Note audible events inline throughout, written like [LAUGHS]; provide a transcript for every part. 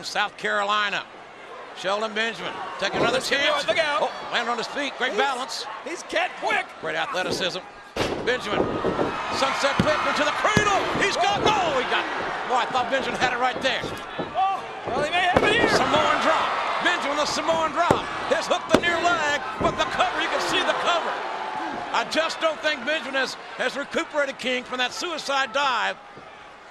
from South Carolina. Shelton Benjamin take another oh, chance. Look out. Oh, land on his feet. Great he's, balance. He's cat quick. Great athleticism. Benjamin. Sunset flip into the cradle. He's got Oh, he got Boy, I thought Benjamin had it right there. Oh, well, he may have it here. Samoan drop. Benjamin the Samoan drop. His hook the near leg, but the cover, you can see the cover. I just don't think Benjamin has, has recuperated King from that suicide dive.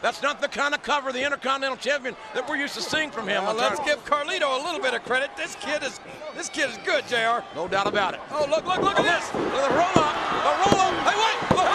That's not the kind of cover the Intercontinental Champion that we're used to seeing from him. Well, let's give Carlito a little bit of credit. This kid is this kid is good, Jr. No doubt about it. Oh, look, look, look oh, at this. Look at the roll up. A roll up. Hey, wait. Look.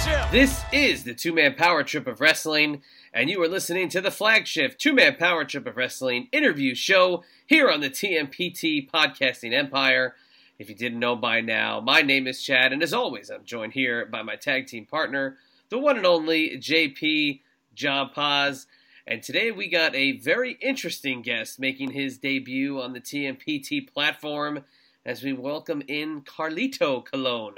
Championship. This is the two man power trip of wrestling, and you are listening to the flagship two man power trip of wrestling interview show here on the TMPT podcasting empire. If you didn't know by now, my name is Chad, and as always, I'm joined here by my tag team partner, the one and only JP John Paz. And today we got a very interesting guest making his debut on the TMPT platform as we welcome in Carlito Colon.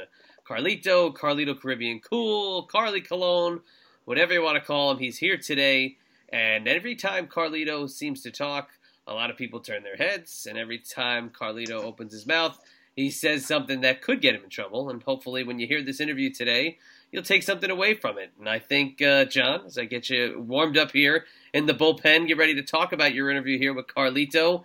Carlito, Carlito Caribbean Cool, Carly Colon, whatever you want to call him, he's here today. And every time Carlito seems to talk, a lot of people turn their heads. And every time Carlito opens his mouth, he says something that could get him in trouble. And hopefully, when you hear this interview today, you'll take something away from it. And I think, uh, John, as I get you warmed up here in the bullpen, get ready to talk about your interview here with Carlito.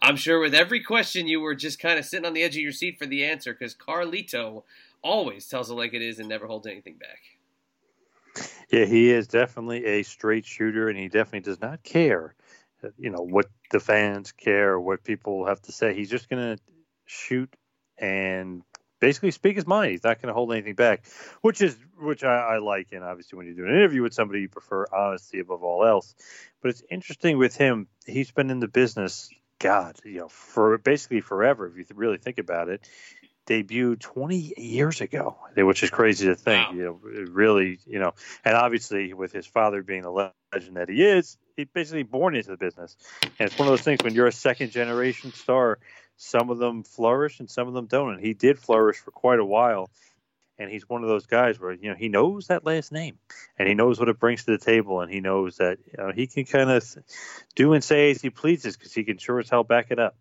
I'm sure with every question you were just kind of sitting on the edge of your seat for the answer because Carlito always tells it like it is and never holds anything back. Yeah, he is definitely a straight shooter, and he definitely does not care, uh, you know, what the fans care what people have to say. He's just going to shoot and basically speak his mind. He's not going to hold anything back, which is which I, I, like. And obviously, when you do an interview with somebody, you prefer honesty above all else. But it's interesting with him. He's been in the business, God, you know, for basically forever. If you really think about it, debuted 20 years ago, which is crazy to think. Wow. You know, really, you know, and obviously with his father being the legend that he is, he basically born into the business. And it's one of those things when you're a second generation star, some of them flourish and some of them don't. And he did flourish for quite a while. and he's one of those guys where you know he knows that last name and he knows what it brings to the table and he knows that you know, he can kind of do and say as he pleases because he can sure as hell back it up.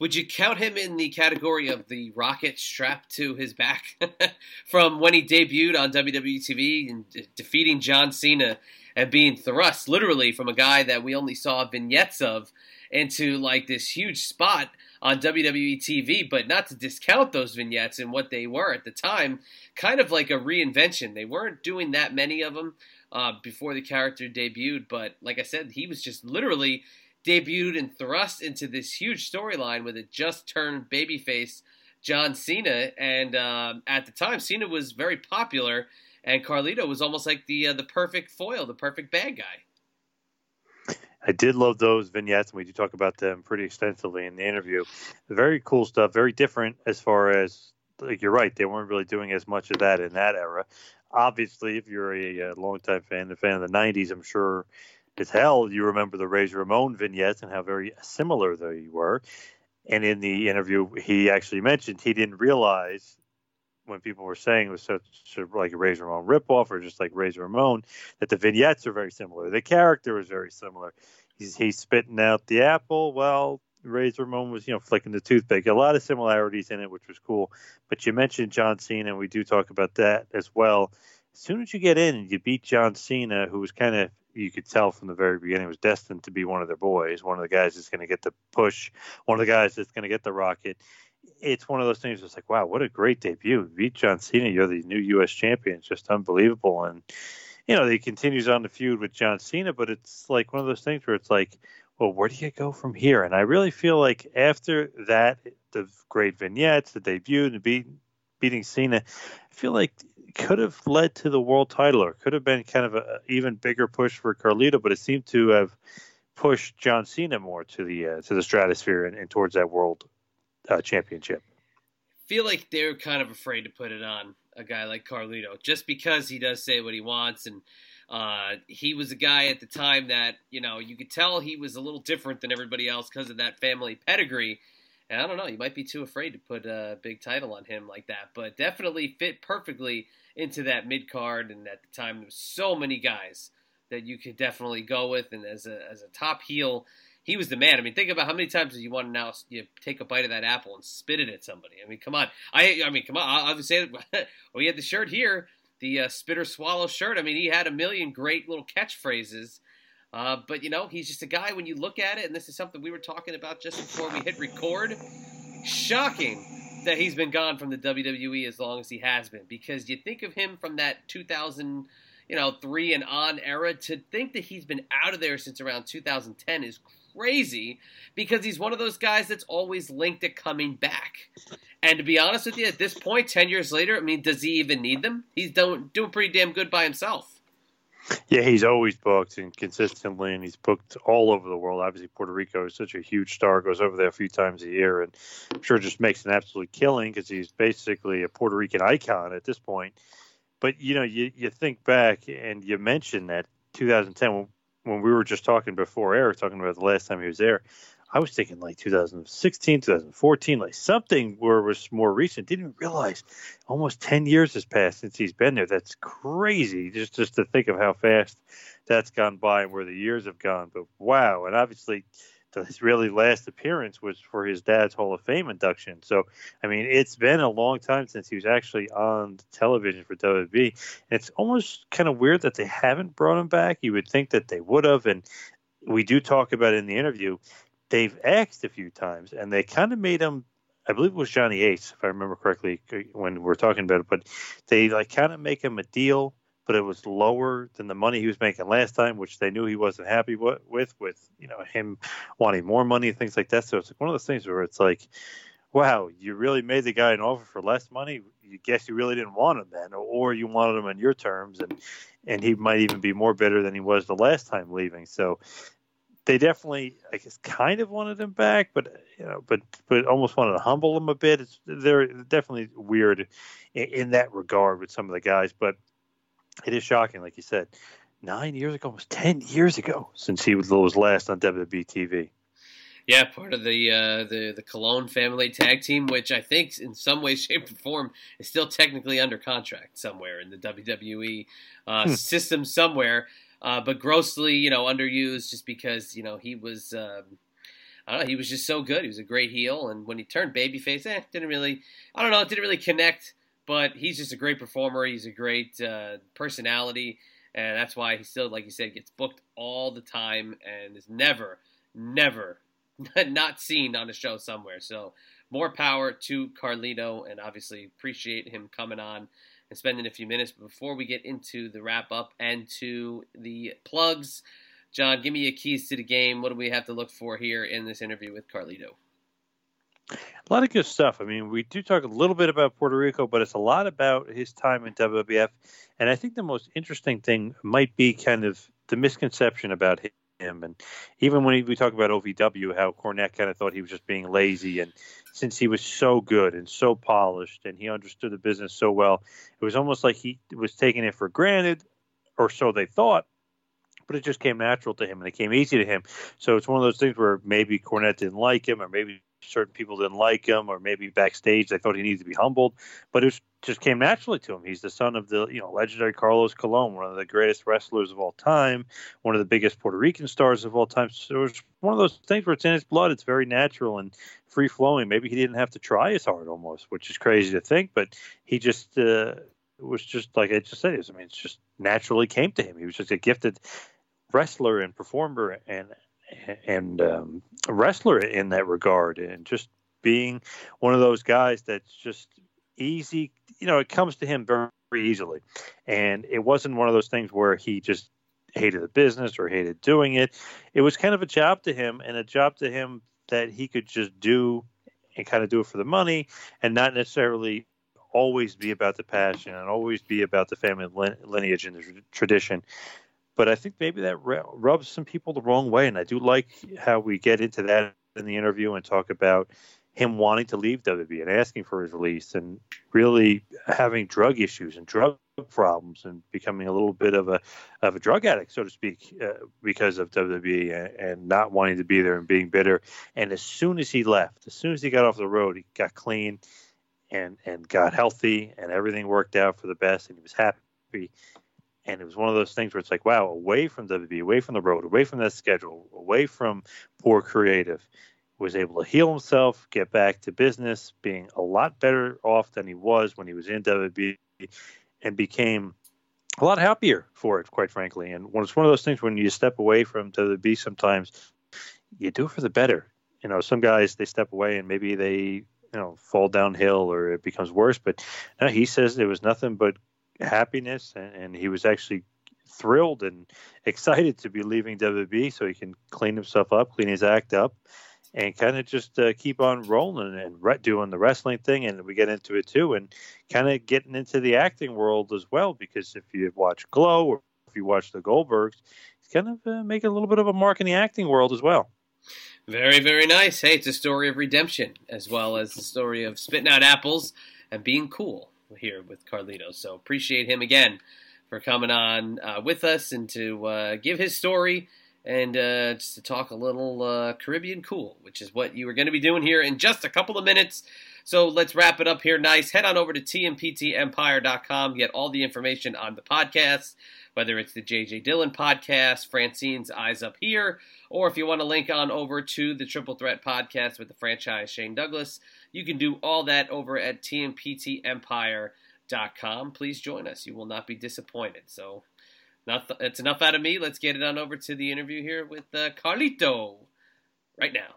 Would you count him in the category of the rocket strapped to his back [LAUGHS] from when he debuted on WWE TV and de- defeating John Cena and being thrust literally from a guy that we only saw vignettes of into like this huge spot on WWE TV, but not to discount those vignettes and what they were at the time, kind of like a reinvention. They weren't doing that many of them uh, before the character debuted, but like I said, he was just literally debuted and thrust into this huge storyline with a just turned babyface John Cena, and um, at the time, Cena was very popular, and Carlito was almost like the uh, the perfect foil, the perfect bad guy. I did love those vignettes, and we do talk about them pretty extensively in the interview. Very cool stuff, very different as far as like you're right, they weren't really doing as much of that in that era. Obviously, if you're a, a longtime fan, a fan of the '90s, I'm sure as hell you remember the Razor Ramon vignettes and how very similar they were. And in the interview, he actually mentioned he didn't realize when people were saying it was such, sort of like a Razor Ramon ripoff or just like Razor Ramon, that the vignettes are very similar. The character is very similar. He's, he's spitting out the apple. Well, Razor Ramon was, you know, flicking the toothpick. A lot of similarities in it, which was cool. But you mentioned John Cena, and we do talk about that as well. As soon as you get in and you beat John Cena, who was kind of you could tell from the very beginning was destined to be one of their boys, one of the guys that's going to get the push, one of the guys that's going to get the rocket it's one of those things. It's like, wow, what a great debut! Beat John Cena. You're the new U.S. champion. It's just unbelievable. And you know, he continues on the feud with John Cena, but it's like one of those things where it's like, well, where do you go from here? And I really feel like after that, the great vignettes, the debut, and beat, beating Cena, I feel like could have led to the world title or could have been kind of an even bigger push for Carlito, but it seemed to have pushed John Cena more to the uh, to the stratosphere and, and towards that world uh, championship. Feel like they're kind of afraid to put it on a guy like Carlito just because he does say what he wants and uh, he was a guy at the time that you know you could tell he was a little different than everybody else because of that family pedigree. And I don't know, you might be too afraid to put a big title on him like that, but definitely fit perfectly into that mid card. And at the time, there was so many guys that you could definitely go with. And as a as a top heel, he was the man. I mean, think about how many times you want to now you take a bite of that apple and spit it at somebody. I mean, come on. I I mean, come on. I'll, I'll say we had the shirt here, the uh, spitter swallow shirt. I mean, he had a million great little catchphrases. Uh, but you know, he's just a guy. When you look at it, and this is something we were talking about just before we hit record. Shocking that he's been gone from the WWE as long as he has been, because you think of him from that 2000 you know, three and on era. To think that he's been out of there since around 2010 is crazy because he's one of those guys that's always linked to coming back. And to be honest with you, at this point, 10 years later, I mean, does he even need them? He's doing, doing pretty damn good by himself. Yeah, he's always booked and consistently, and he's booked all over the world. Obviously, Puerto Rico is such a huge star; goes over there a few times a year, and I'm sure just makes an absolute killing because he's basically a Puerto Rican icon at this point. But you know, you you think back and you mentioned that 2010 when we were just talking before Eric talking about the last time he was there, I was thinking like 2016, 2014, like something where it was more recent. Didn't realize almost 10 years has passed since he's been there. That's crazy just just to think of how fast that's gone by and where the years have gone. But wow, and obviously his really last appearance was for his dad's Hall of Fame induction. So, I mean, it's been a long time since he was actually on television for WWE. And it's almost kind of weird that they haven't brought him back. You would think that they would have. And we do talk about it in the interview. They've asked a few times, and they kind of made him. I believe it was Johnny Ace, if I remember correctly, when we're talking about it. But they like kind of make him a deal but it was lower than the money he was making last time, which they knew he wasn't happy with, with, you know, him wanting more money and things like that. So it's like one of those things where it's like, wow, you really made the guy an offer for less money. You guess you really didn't want him then, or you wanted him on your terms, and and he might even be more bitter than he was the last time leaving. So they definitely, I guess, kind of wanted him back, but you know, but but almost wanted to humble him a bit. It's, they're definitely weird in, in that regard with some of the guys, but it is shocking, like you said, nine years ago, almost ten years ago, since he was last on WWE TV. Yeah, part of the uh, the the Colon family tag team, which I think in some way, [LAUGHS] shape, or form is still technically under contract somewhere in the WWE uh, hmm. system somewhere, uh, but grossly you know underused just because you know he was. Um, I don't know. He was just so good. He was a great heel, and when he turned babyface, eh, didn't really. I don't know. It didn't really connect. But he's just a great performer. He's a great uh, personality, and that's why he still, like you said, gets booked all the time and is never, never [LAUGHS] not seen on a show somewhere. So more power to Carlito, and obviously appreciate him coming on and spending a few minutes. But before we get into the wrap up and to the plugs, John, give me your keys to the game. What do we have to look for here in this interview with Carlito? A lot of good stuff. I mean, we do talk a little bit about Puerto Rico, but it's a lot about his time in WWF. And I think the most interesting thing might be kind of the misconception about him. And even when we talk about OVW, how Cornette kind of thought he was just being lazy. And since he was so good and so polished and he understood the business so well, it was almost like he was taking it for granted, or so they thought but it just came natural to him and it came easy to him. So it's one of those things where maybe Cornette didn't like him, or maybe certain people didn't like him, or maybe backstage they thought he needed to be humbled. But it just came naturally to him. He's the son of the you know legendary Carlos Colon, one of the greatest wrestlers of all time, one of the biggest Puerto Rican stars of all time. So it was one of those things where it's in his blood. It's very natural and free flowing. Maybe he didn't have to try as hard almost, which is crazy to think, but he just. Uh, was just like I just said. It was, I mean, it just naturally came to him. He was just a gifted wrestler and performer and and um, wrestler in that regard, and just being one of those guys that's just easy. You know, it comes to him very, very easily, and it wasn't one of those things where he just hated the business or hated doing it. It was kind of a job to him, and a job to him that he could just do and kind of do it for the money, and not necessarily always be about the passion and always be about the family lineage and the tradition but I think maybe that rubs some people the wrong way. And I do like how we get into that in the interview and talk about him wanting to leave WWE and asking for his release and really having drug issues and drug problems and becoming a little bit of a of a drug addict, so to speak, uh, because of WWE and, and, not wanting to be there and being bitter. And as soon as he left, as soon as he got off the road, he got clean and and got healthy and everything worked out for the best and he was happy and it was one of those things where it's like, wow, away from WB, away from the road, away from that schedule, away from poor creative, was able to heal himself, get back to business, being a lot better off than he was when he was in WB, and became a lot happier for it, quite frankly. And when it's one of those things when you step away from WB, sometimes you do it for the better. You know, some guys they step away and maybe they you know fall downhill or it becomes worse. But no, he says it was nothing but happiness, and, and he was actually thrilled and excited to be leaving WB so he can clean himself up, clean his act up, and kind of just uh, keep on rolling and re- doing the wrestling thing. And we get into it too, and kind of getting into the acting world as well. Because if you watch Glow or if you watch the Goldbergs, he's kind of uh, making a little bit of a mark in the acting world as well. Very, very nice. Hey, it's a story of redemption as well as the story of spitting out apples and being cool here with Carlito. So appreciate him again for coming on uh, with us and to uh, give his story and uh, just to talk a little uh, Caribbean cool, which is what you are going to be doing here in just a couple of minutes. So let's wrap it up here nice. Head on over to tmptempire.com, get all the information on the podcast, whether it's the JJ Dillon podcast, Francine's Eyes Up Here, or if you want to link on over to the Triple Threat podcast with the franchise Shane Douglas. You can do all that over at tmptempire.com. Please join us. You will not be disappointed. So that's enough out of me. Let's get it on over to the interview here with uh, Carlito right now.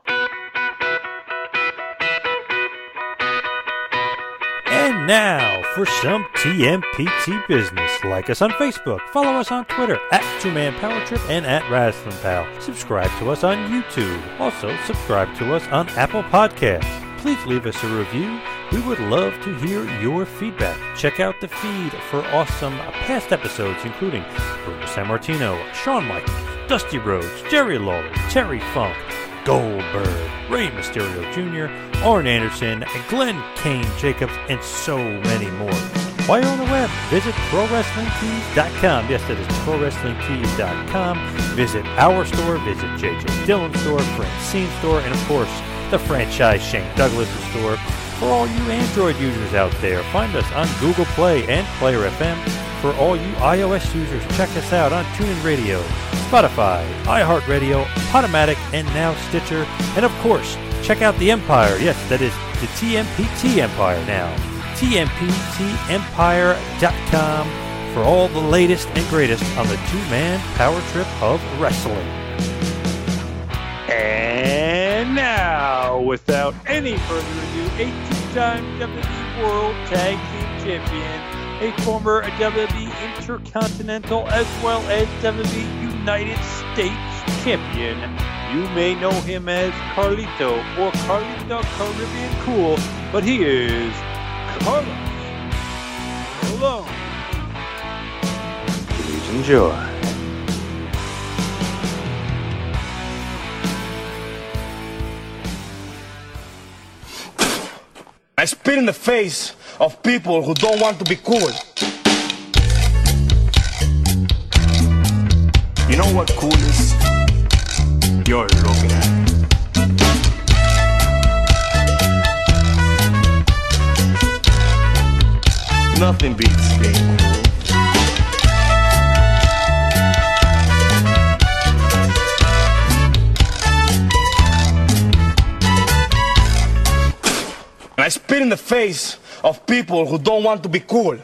And now for some TMPT business. Like us on Facebook, follow us on Twitter at Two Man Power Trip and at Wrestling Pal. Subscribe to us on YouTube. Also, subscribe to us on Apple Podcasts please leave us a review. We would love to hear your feedback. Check out the feed for awesome past episodes, including Bruno Sammartino, Shawn Michaels, Dusty Rhodes, Jerry Lawler, Terry Funk, Goldberg, Rey Mysterio Jr., Arn Anderson, Glenn Kane Jacobs, and so many more. While you're on the web, visit ProWrestlingTees.com. Yes, that is ProWrestlingTees.com. Visit our store, visit JJ Dillon's store, Francine's store, and of course, the franchise Shane Douglas store. For all you Android users out there, find us on Google Play and Player FM. For all you iOS users, check us out on TuneIn Radio, Spotify, iHeartRadio, Podomatic, and now Stitcher. And of course, check out the Empire. Yes, that is the TMPT Empire now. TMPTEmpire.com for all the latest and greatest on the two-man power trip of wrestling. And now, without any further ado, a two-time WWE World Tag Team Champion, a former WWE Intercontinental as well as WWE United States Champion. You may know him as Carlito or Carlito Caribbean Cool, but he is Carlos Colon. Please enjoy. I spit in the face of people who don't want to be cool. You know what cool is? You're looking at. Nothing beats being cool. Spit in the face of people who don't want to be cool.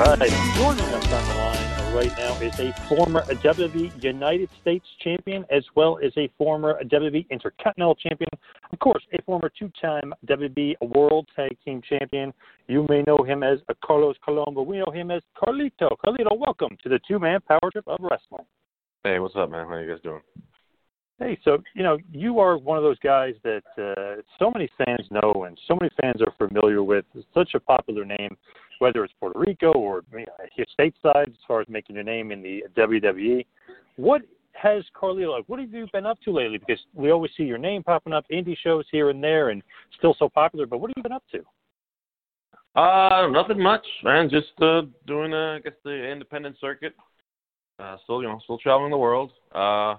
Right, joining us on the line right now is a former WWE United States champion as well as a former WWE Intercontinental champion. Of course, a former two-time WWE World Tag Team champion. You may know him as Carlos Colon, but we know him as Carlito. Carlito, welcome to the two-man power trip of wrestling. Hey, what's up, man? How you guys doing? Hey, so you know you are one of those guys that uh, so many fans know and so many fans are familiar with. It's such a popular name, whether it's Puerto Rico or you know, here stateside, as far as making your name in the WWE. What has Carlito like? What have you been up to lately? Because we always see your name popping up, indie shows here and there, and still so popular. But what have you been up to? Uh, nothing much, man. Just uh, doing, uh, I guess, the independent circuit. Uh, still, you know, still traveling the world. Uh,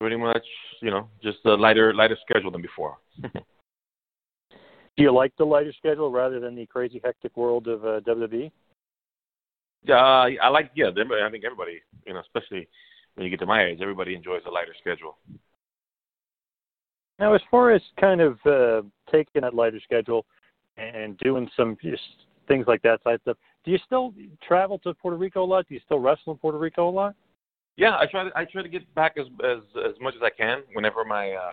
pretty much, you know, just a lighter, lighter schedule than before. [LAUGHS] Do you like the lighter schedule rather than the crazy hectic world of uh, WWE? Yeah, uh, I like. Yeah, I think everybody, you know, especially when you get to my age, everybody enjoys a lighter schedule. Now, as far as kind of uh, taking that lighter schedule and doing some just things like that side stuff, do you still travel to Puerto Rico a lot? Do you still wrestle in Puerto Rico a lot? Yeah, I try to I try to get back as as as much as I can whenever my uh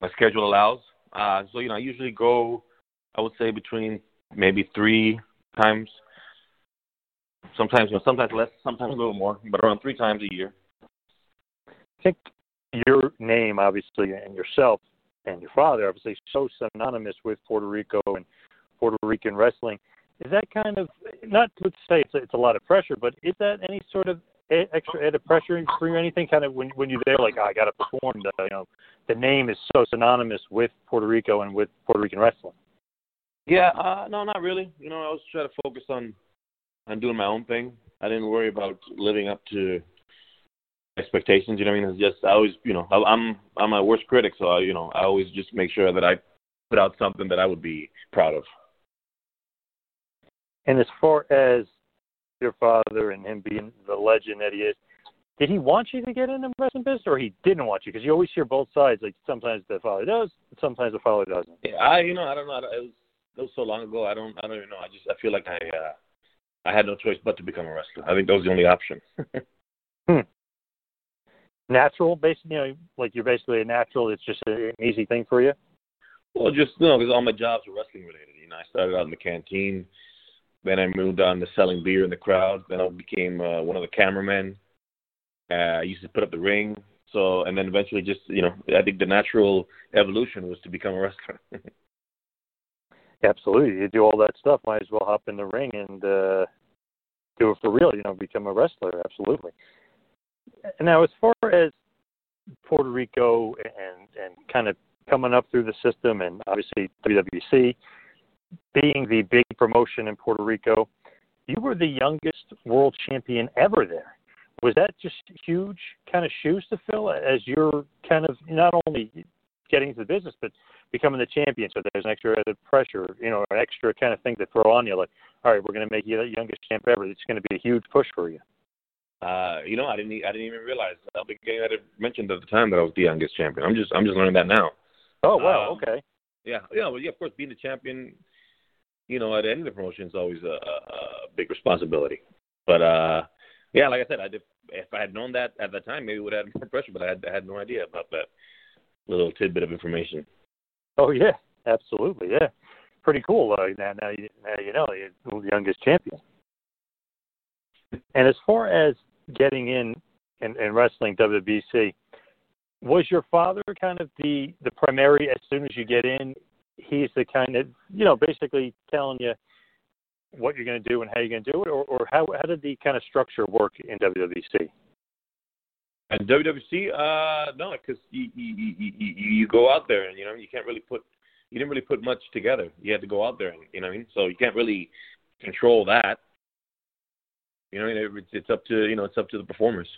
my schedule allows. Uh so you know, I usually go I would say between maybe 3 times sometimes you know, sometimes less, sometimes a little more, but around 3 times a year. I think your name, obviously, and yourself and your father, obviously, so synonymous with Puerto Rico and Puerto Rican wrestling. Is that kind of not to say it's a, it's a lot of pressure, but is that any sort of extra added pressure for you? Or anything kind of when when you're there, like oh, I got to perform. The, you know, the name is so synonymous with Puerto Rico and with Puerto Rican wrestling. Yeah, uh no, not really. You know, I was trying to focus on on doing my own thing. I didn't worry about living up to expectations. You know what I mean? It's just I always, you know, I, I'm I'm my worst critic, so I, you know, I always just make sure that I put out something that I would be proud of. And as far as your father and him being the legend that he is, did he want you to get into wrestling business, or he didn't want you? Because you always hear both sides. Like sometimes the father does, sometimes the father doesn't. Yeah, I, you know, I don't know. It was it was so long ago. I don't I don't even know. I just I feel like I uh I had no choice but to become a wrestler. I think that was the only option. [LAUGHS] Hmm. Natural, basically, you know, like you're basically a natural. It's just an easy thing for you. Well, just you know, because all my jobs were wrestling related. You know, I started out in the canteen, then I moved on to selling beer in the crowd. Then I became uh, one of the cameramen. Uh, I used to put up the ring. So, and then eventually, just you know, I think the natural evolution was to become a wrestler. [LAUGHS] Absolutely, you do all that stuff. Might as well hop in the ring and uh, do it for real. You know, become a wrestler. Absolutely. Now, as far as Puerto Rico and and kind of coming up through the system, and obviously WWC being the big promotion in Puerto Rico, you were the youngest world champion ever there. Was that just huge kind of shoes to fill as you're kind of not only getting into the business but becoming the champion? So there's an extra added pressure, you know, an extra kind of thing to throw on you. Like, all right, we're going to make you the youngest champ ever. It's going to be a huge push for you. Uh, you know, I didn't. I didn't even realize. I don't think I had mentioned at the time that I was the youngest champion. I'm just. I'm just learning that now. Oh wow. Um, okay. Yeah. Yeah. Well, yeah. Of course, being the champion, you know, at any of the promotion is always a, a big responsibility. But uh, yeah, like I said, I did. If I had known that at the time, maybe it would have had more pressure. But I had, I had no idea about that little tidbit of information. Oh yeah, absolutely. Yeah, pretty cool. Uh, now, now you, now you know you're the youngest champion. And as far as getting in and, and wrestling WWC, was your father kind of the the primary as soon as you get in? He's the kind of you know basically telling you what you're going to do and how you're going to do it, or, or how how did the kind of structure work in WWC? And WWC, uh, no, because you, you you you go out there and you know you can't really put you didn't really put much together. You had to go out there and you know what I mean. So you can't really control that. You know, it's, it's up to you know it's up to the performers.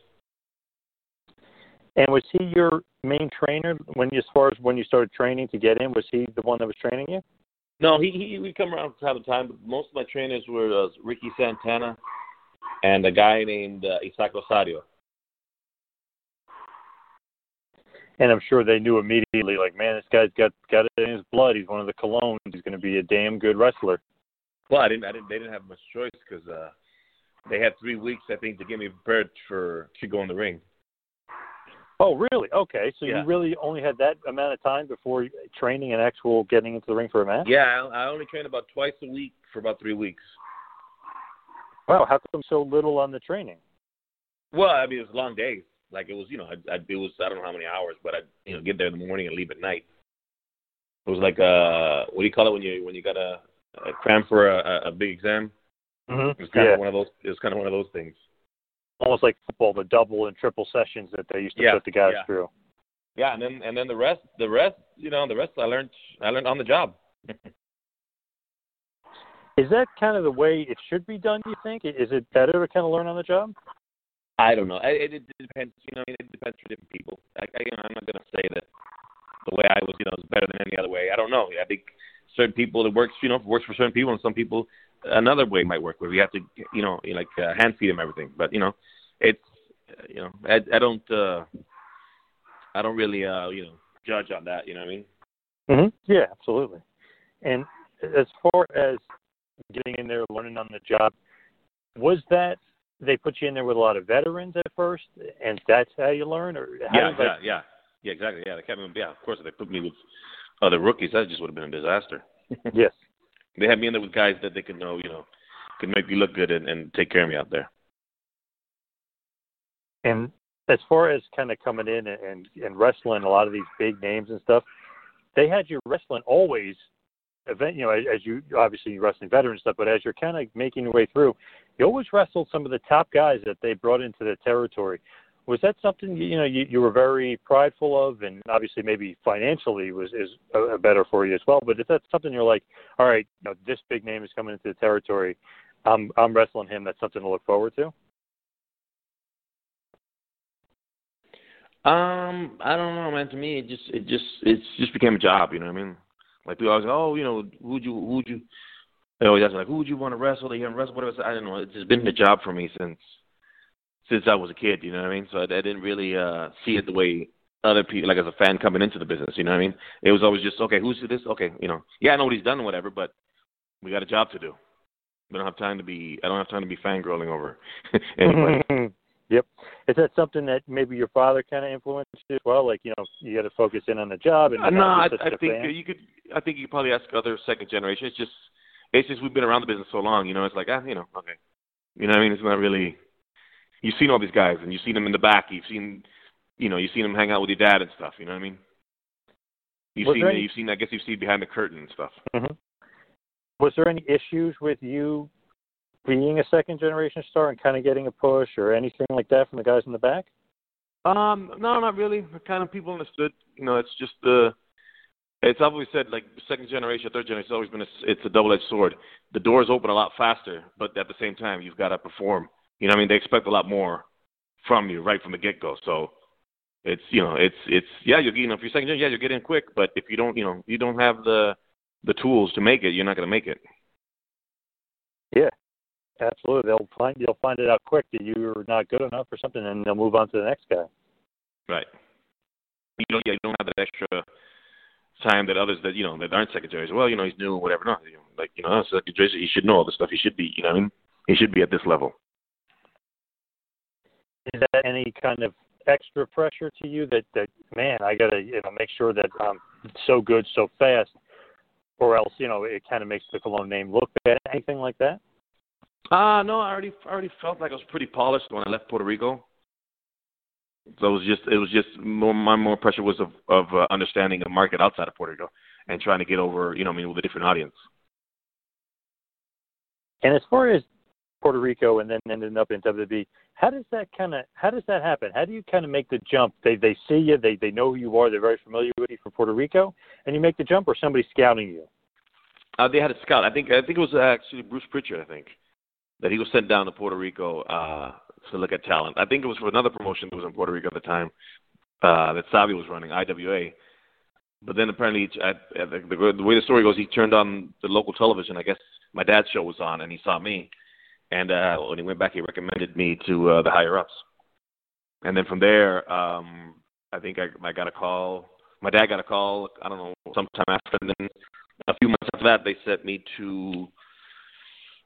And was he your main trainer when, you, as far as when you started training to get in? Was he the one that was training you? No, he he would come around from time to time, but most of my trainers were uh, Ricky Santana and a guy named uh, Isaac Rosario. And I'm sure they knew immediately, like, man, this guy's got got it in his blood. He's one of the Colons. He's going to be a damn good wrestler. Well, I didn't, I didn't, they didn't have much choice because uh, they had three weeks, I think, to get me prepared for to go in the ring. Oh, really? Okay, so Yeah. you really only had that amount of time before training and actual getting into the ring for a match? Yeah, I, I only trained about twice a week for about three weeks. Wow, how come so little on the training? Well, I mean, it was long days. Like it was, you know, I'd, I'd, it was I don't know how many hours, but I'd you know get there in the morning and leave at night. It was like uh, what do you call it when you when you got a, a cram for a, a big exam? Mm-hmm. It was kind Yeah, of one of those. It was kind of one of those things. Almost like football, the double and triple sessions that they used to Yeah, put the guys yeah. through. Yeah, and then and then the rest, the rest, you know, the rest I learned I learned on the job. [LAUGHS] Is that kind of the way it should be done? Do you think? Is it better to kind of learn on the job? I don't know. It, it, it depends. You know, it depends for different people. I, I, you know, I'm not going to say that the way I was, you know, is better than any other way. I don't know. I think certain people it works, you know, works for certain people, and some people another way might work where we have to, you know, like uh, hand feed them everything. But you know, it's, you know, I, I don't, uh, I don't really, uh, you know, judge on that. You know what I mean? Mm-hmm. Yeah, absolutely. And as far as getting in there, learning on the job, was that they put you in there with a lot of veterans at first, and that's how you learn, or how Yeah, yeah, yeah, yeah, exactly. Yeah, they kept me. Yeah, of course, if they put me with other rookies, that just would have been a disaster. [LAUGHS] yes. They had me in there with guys that they could know, you know, could make me look good and, and take care of me out there. And as far as kind of coming in and, and wrestling a lot of these big names and stuff, they had you wrestling always. Event, you know, as, you obviously you're wrestling veteran stuff, but as you're kind of making your way through, you always wrestled some of the top guys that they brought into the territory. Was that something you know you, you were very prideful of, and obviously maybe financially was is uh, better for you as well? But is that something you're like, all right, you know, this big name is coming into the territory, I'm I'm wrestling him. That's something to look forward to. Um, I don't know, man. To me, it just it just it's just became a job. You know what I mean? Like people always, oh, you know, who'd you who'd you? They always ask like, who would you want to wrestle? They haven't wrestled. Whatever. I don't know. It's just been a job for me since since I was a kid. You know what I mean? So I, I didn't really uh see it the way other people, like as a fan coming into the business. You know what I mean? It was always just okay. Who's this? Okay, you know, yeah, I know what he's done, and whatever, but we got a job to do. We don't have time to be. I don't have time to be fangirling over [LAUGHS] anybody. [LAUGHS] Yep. Is that something that maybe your father kind of influenced you as well? Like, you know, you got to focus in on the job and Uh, no, I, I think fan? you could. I think you could probably ask other second generation. It's just, it's just we've been around the business so long. You know, it's like ah, you know, okay, you know what I mean. It's not really. You've seen all these guys, and you've seen them in the back. You've seen, you know, you've seen them hang out with your dad and stuff. You know what I mean? You've Was seen, any- you've seen. I guess you've seen behind the curtain and stuff. hmm Was there any issues with you being a second generation star and kind of getting a push or anything like that from the guys in the back? Um, no, not really. The kind of people understood. You know, it's just the. it's always said like second generation, third generation. It's always been a, it's a double-edged sword. The doors open a lot faster, but at the same time, you've got to perform. You know, what I mean, they expect a lot more from you right from the get-go. So it's you know, it's it's yeah, you're you know, if you're second gen, yeah, you get in quick. But if you don't, you know, you don't have the the tools to make it, you're not going to make it. Yeah, absolutely. They'll find you'll find it out quick that you're not good enough or something, and they'll move on to the next guy. Right. You don't yeah, you don't have that extra time that others that you know that aren't secretaries. Well, you know, he's new or whatever. No, you know, like you know, secretary, he should know all the stuff. He should be, you know, what I mean, he should be at this level. Is that any kind of extra pressure to you that that man, I gotta you know make sure that I'm so good so fast, or else you know it kind of makes the Colon name look bad. Anything like that? Uh no, I already I already felt like I was pretty polished when I left Puerto Rico. So it was just it was just more my more pressure was of of uh, understanding the market outside of Puerto Rico and trying to get over you know I mean with a different audience. And as far as Puerto Rico and then ending up in WWE, how does that kind of how does that happen? How do you kind of make the jump? They they see you, they they know who you are, they're very familiar with you from Puerto Rico, and you make the jump, or somebody scouting you? Uh, they had a scout. I think I think it was actually Bruce Pritchard. I think that he was sent down to Puerto Rico uh, to look at talent. I think it was for another promotion that was in Puerto Rico at the time uh, that Savio was running, IWA. But then apparently, I, the, the way the story goes, he turned on the local television. I guess my dad's show was on, and he saw me. And uh, when he went back, he recommended me to uh, the higher ups. And then from there, um, I think I, I got a call. My dad got a call. I don't know sometime after. And then a few months after that, they sent me to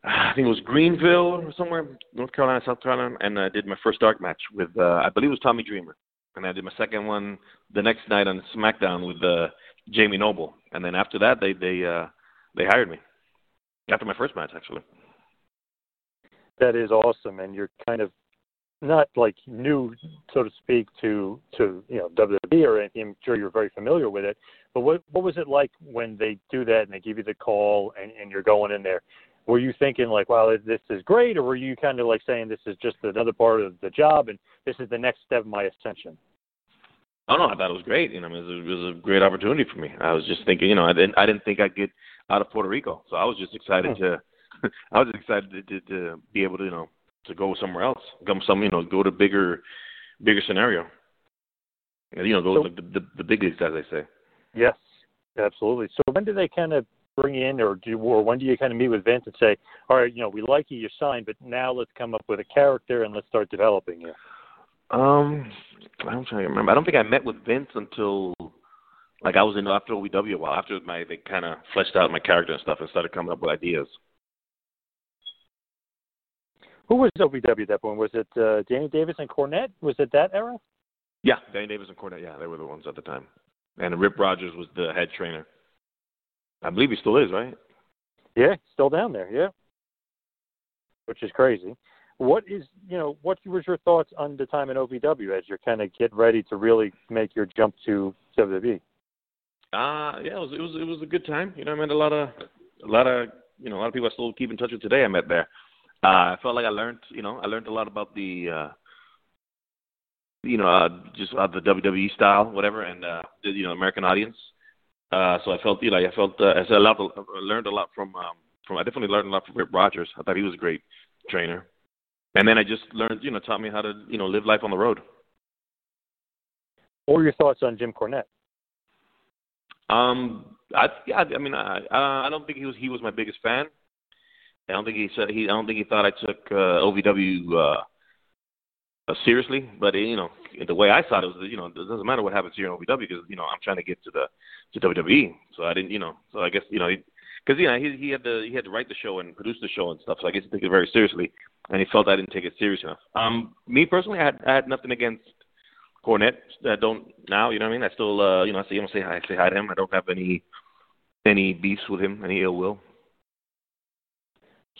I think it was Greenville or somewhere, North Carolina, South Carolina, and I did my first dark match with uh, I believe it was Tommy Dreamer, and I did my second one the next night on SmackDown with uh, Jamie Noble, and then after that they they uh, they hired me after my first match actually. That is awesome, and you're kind of not like new, so to speak, to to you know WWE or anything. I'm sure you're very familiar with it. But what what was it like when they do that and they give you the call and, and you're going in there? were you thinking like, wow, this is great, or were you kind of like saying this is just another part of the job and this is the next step of my ascension? Oh no, I thought it was great. You know, it was, a, it was a great opportunity for me. I was just thinking, you know, I didn't I didn't think I'd get out of Puerto Rico, so I was just excited hmm. to. [LAUGHS] I was excited to, to, to be able to, you know, to go somewhere else, go some, you know, go to bigger, bigger scenario. And, you know, go so, the, the the big leagues, as they say. Yes, absolutely. So when do they kind of bring in, or do or when do you kind of meet with Vince and say, all right, you know, we like you, you're signed, but now let's come up with a character and let's start developing you? Um, I'm trying to remember. I don't think I met with Vince until like I was in after OVW a while. After my they kind of fleshed out my character and stuff and started coming up with ideas. Who was OVW at that point? Was it uh, Danny Davis and Cornette? Was it that era? Yeah, Danny Davis and Cornette. Yeah, they were the ones at the time. And Rip Rogers was the head trainer. I believe he still is, right? Yeah, still down there. Yeah, which is crazy. What is you know what was your thoughts on the time in OVW as you're kind of getting ready to really make your jump to WWE? Uh yeah, it was it was it was a good time. You know, I met a lot of a lot of you know a lot of people I still keep in touch with today. I met there. Uh, I felt like I learned you know I learned a lot about the uh, you know uh, just uh, the WWE style, whatever, and uh, the, you know American audience. Uh, so I felt, you know, I felt uh, I said lot, learned a lot from um, from. I definitely learned a lot from Rip Rogers. I thought he was a great trainer, and then I just learned, you know, taught me how to, you know, live life on the road. What were your thoughts on Jim Cornette? Um, I yeah, I mean, I I don't think he was he was my biggest fan. I don't think he said he. I don't think he thought I took uh, OVW uh, uh, seriously. But you know, the way I saw it was, you know, it doesn't matter what happens here in OVW because you know I'm trying to get to the to WWE. So I didn't, you know, so I guess you know, because you know he he had to he had to write the show and produce the show and stuff. So I guess he took it very seriously, and he felt I didn't take it serious enough. Um, me personally, I had I had nothing against Cornette. I don't now. You know what I mean? I still, uh, you know, I see him, say hi, say hi to him. I don't have any any beefs with him, any ill will.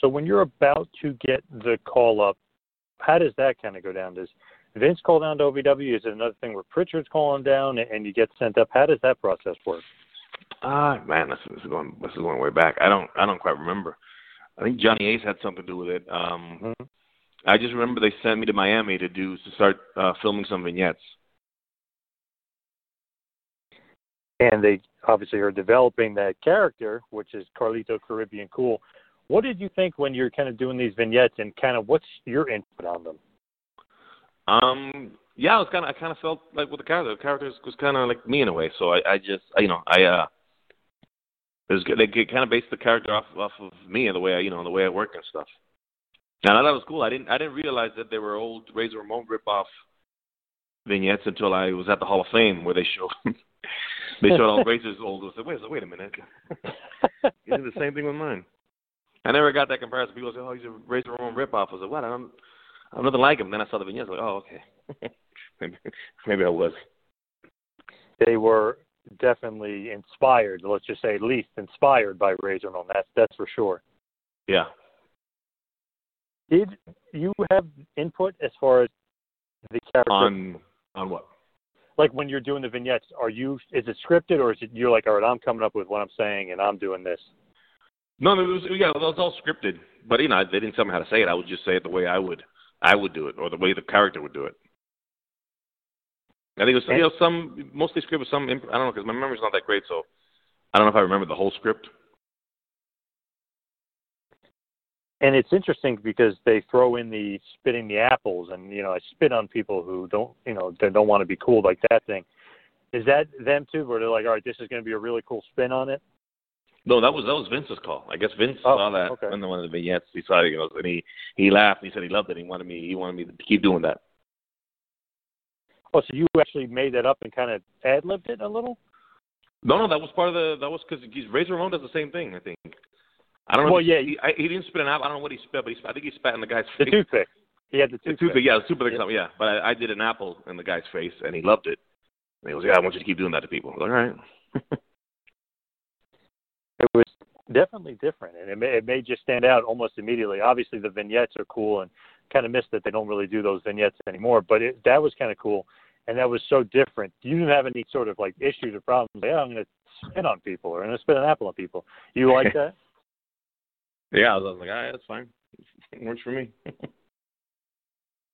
So when you're about to get the call up, how does that kind of go down? Does Vince call down to OVW? Is it another thing where Pritchard's calling down and you get sent up? How does that process work? Ah, uh, man, this, this is going this is going way back. I don't I don't quite remember. I think Johnny Ace had something to do with it. Um, mm-hmm. I just remember they sent me to Miami to do to start uh, filming some vignettes. And they obviously are developing that character, which is Carlito Caribbean Cool. What did you think when you're kind of doing these vignettes, and kind of what's your input on them? Um, yeah, I was kind of I kind of felt like with the character, the character was kind of like me in a way. So I, I just, I, you know, I, uh, it was they kind of based the character off off of me and the way I, you know, the way I work and stuff. And I thought it was cool. I didn't I didn't realize that they were old Razor Ramon ripoff vignettes until I was at the Hall of Fame where they showed [LAUGHS] they showed all [LAUGHS] Razor's old. I said, wait, wait a minute, [LAUGHS] you did the same thing with mine. I never got that comparison. People say, oh, he's a Razor Ramon ripoff. I was like, what? I'm I'm nothing like him. Then I saw the vignettes. I was like, oh, okay, [LAUGHS] maybe maybe I was. They were definitely inspired. Let's just say at least inspired by Razor Ramon. That's that's for sure. Yeah. Did you have input as far as the character on on what? Like when you're doing the vignettes, are you is it scripted or is it you're like, all right, I'm coming up with what I'm saying and I'm doing this? No, no, it was yeah, it was all scripted. But you know, they didn't tell me how to say it. I would just say it the way I would I would do it, or the way the character would do it. I think it was you know some mostly script some I don't know because my memory's not that great, so I don't know if I remember the whole script. and it's interesting because they throw in the spitting the apples and you know I spit on people who don't you know they don't want to be cool like that thing. Is that them too, where they're like, all right, this is going to be a really cool spin on it? No, that was that was Vince's call. I guess Vince Oh, saw that okay. in one of the vignettes. He saw it, and he he laughed. And he said he loved it. He wanted me he wanted me to keep doing that. Oh, so you actually made that up and kind of ad libbed it a little? No, no, that was part of the that was because Razor Ramon does the same thing. I think. I don't know. Well, he, yeah, he, I, he didn't spit an apple. I don't know what he spit, but he, I think he spat in the guy's face. The toothpick. He had the The toothpick. toothpick, yeah, the toothpick, something, yeah. But I, I did an apple in the guy's face, and he loved it. And he goes, "Yeah, I want you to keep doing that to people." I was like, all right. [LAUGHS] It was definitely different, and it may, it may just stand out almost immediately. Obviously, the vignettes are cool, and kind of missed that they don't really do those vignettes anymore. But it, that was kind of cool, and that was so different. You didn't have any sort of like issues or problems. Like, yeah, I'm going to spit on people, or I'm going to spit an apple on people. You like [LAUGHS] that? Yeah, I was, I was like, all right, that's fine. It works for me. [LAUGHS]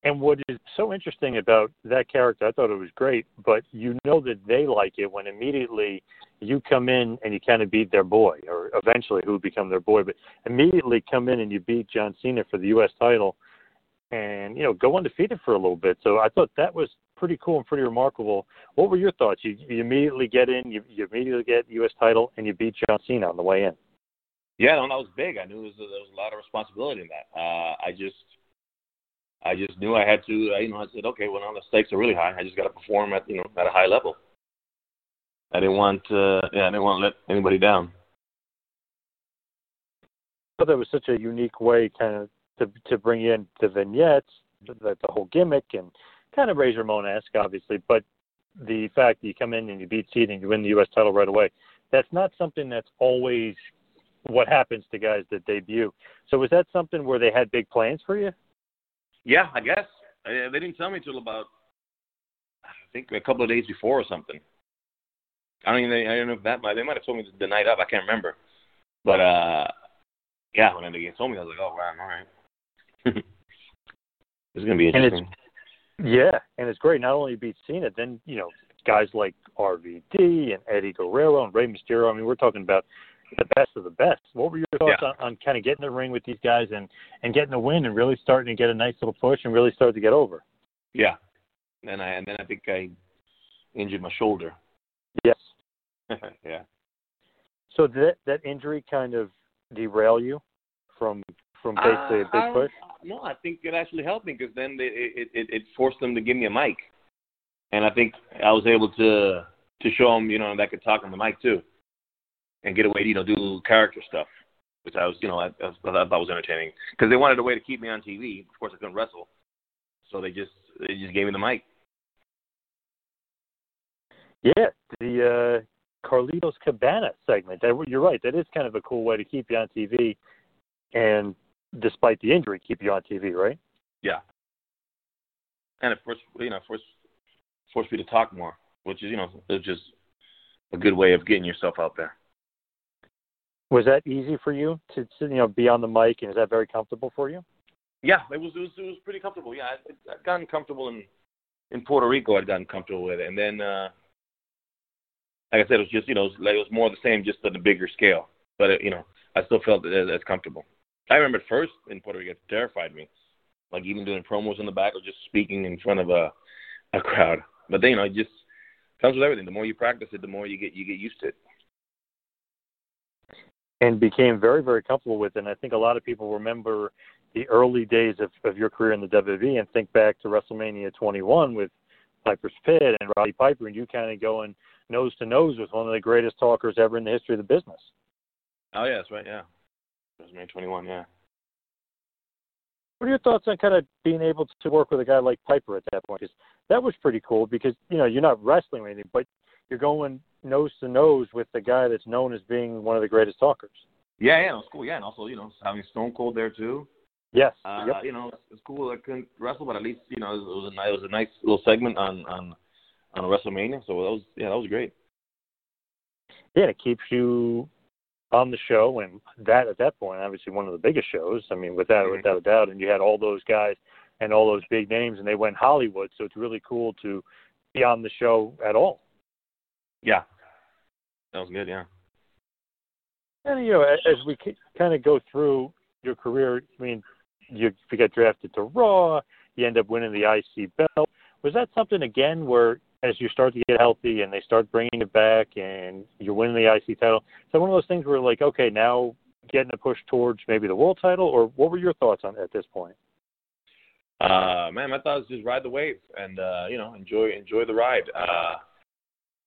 And what is so interesting about that character, I thought it was great, but you know that they like it when immediately you come in and you kind of beat their boy, or eventually who become their boy, but immediately come in and you beat John Cena for the U.S. title and, you know, go undefeated for a little bit. So I thought that was pretty cool and pretty remarkable. What were your thoughts? You, you immediately get in, you, you immediately get U.S. title, and you beat John Cena on the way in. Yeah, no, that was big. I knew there was, there was a lot of responsibility in that. Uh, I just, I just knew I had to. You know, I said, okay, well, now the stakes are really high. I just got to perform at, you know, at a high level. I didn't want, uh, yeah, I didn't want to let anybody down. But that was such a unique way, kind of, to to bring in the vignettes, the, the whole gimmick, and kind of Razor Ramon esque, obviously. But the fact that you come in and you beat Cena and you win the U.S. title right away, that's not something that's always what happens to guys that debut. So was that something where they had big plans for you? Yeah, I guess. Uh, they didn't tell me till about, I think, a couple of days before or something. I don't even. I don't know if that. might They might have told me the night up. I can't remember. But uh, yeah, when they told me, I was like, oh wow, all right. [LAUGHS] this is gonna be And interesting. Yeah, and it's great. Not only you beat Cena, then you know guys like RVD and Eddie Guerrero and Rey Mysterio. I mean, we're talking about the best of the best. What were your thoughts Yeah. on, on kind of getting the ring with these guys and and getting the win and really starting to get a nice little push and really start to get over? Yeah. And I and then I think I injured my shoulder. Yes. [LAUGHS] yeah. So did that that injury kind of derail you from from basically a Uh, big I- push? No, I think it actually helped me because then they, it, it it forced them to give me a mic, and I think I was able to to show them, you know, that I could talk on the mic too, and get away, you know, do character stuff, which I was, you know, I, I, I thought was entertaining because they wanted a way to keep me on TV. Of course, I couldn't wrestle, so they just they just gave me the mic. Yeah, the uh, Carlito's Cabana segment. That, you're right. That is kind of a cool way to keep you on TV, and despite the injury, keep you on TV, right? Yeah. And it forced, you know, forced forced me to talk more, which is, you know, it's just a good way of getting yourself out there. Was that easy for you to, you know be on the mic, and is that very comfortable for you? Yeah, it was it was it was pretty comfortable. Yeah, I, I'd gotten comfortable in in Puerto Rico. I'd gotten comfortable with it, and then uh, like I said, it was just you know like it was more the same, just on a bigger scale. But it, you know, I still felt as, as comfortable. I remember at first in Puerto Rico, it terrified me, like even doing promos in the back or just speaking in front of a a crowd. But then you know, it just comes with everything. The more you practice it, the more you get you get used to it. And became very, very comfortable with it. And I think a lot of people remember the early days of, of your career in the WWE and think back to WrestleMania 21 with Piper's Pit and Roddy Piper, and you kind of going nose to nose with one of the greatest talkers ever in the history of the business. Oh yeah, that's right. Yeah, WrestleMania 21. Yeah. What are your thoughts on kind of being able to work with a guy like Piper at that point? Because that was pretty cool. Because you know you're not wrestling or anything, but you're going nose to nose with the guy that's known as being one of the greatest talkers. Yeah, yeah, it was cool. Yeah, and also you know having Stone Cold there too. Yes. Uh, yep. You know, it's cool. I couldn't wrestle, but at least you know it was a nice, it was a nice little segment on on on WrestleMania. So that was yeah, that was great. Yeah, it keeps you on the show, and that at that point, obviously one of the biggest shows. I mean, without Mhm. without a doubt. And you had all those guys and all those big names, and they went Hollywood. So it's really cool to be on the show at all. Yeah, that was good. Yeah. And you know, as we kind of go through your career, I mean, you, you got drafted to Raw, you end up winning the IC belt. Was that something again where, as you start to get healthy and they start bringing it back, and you're winning the IC title? So one of those things where like, okay, now getting a push towards maybe the world title, or what were your thoughts on at this point? Uh, man, my thoughts just ride the wave and uh, you know enjoy enjoy the ride. Uh,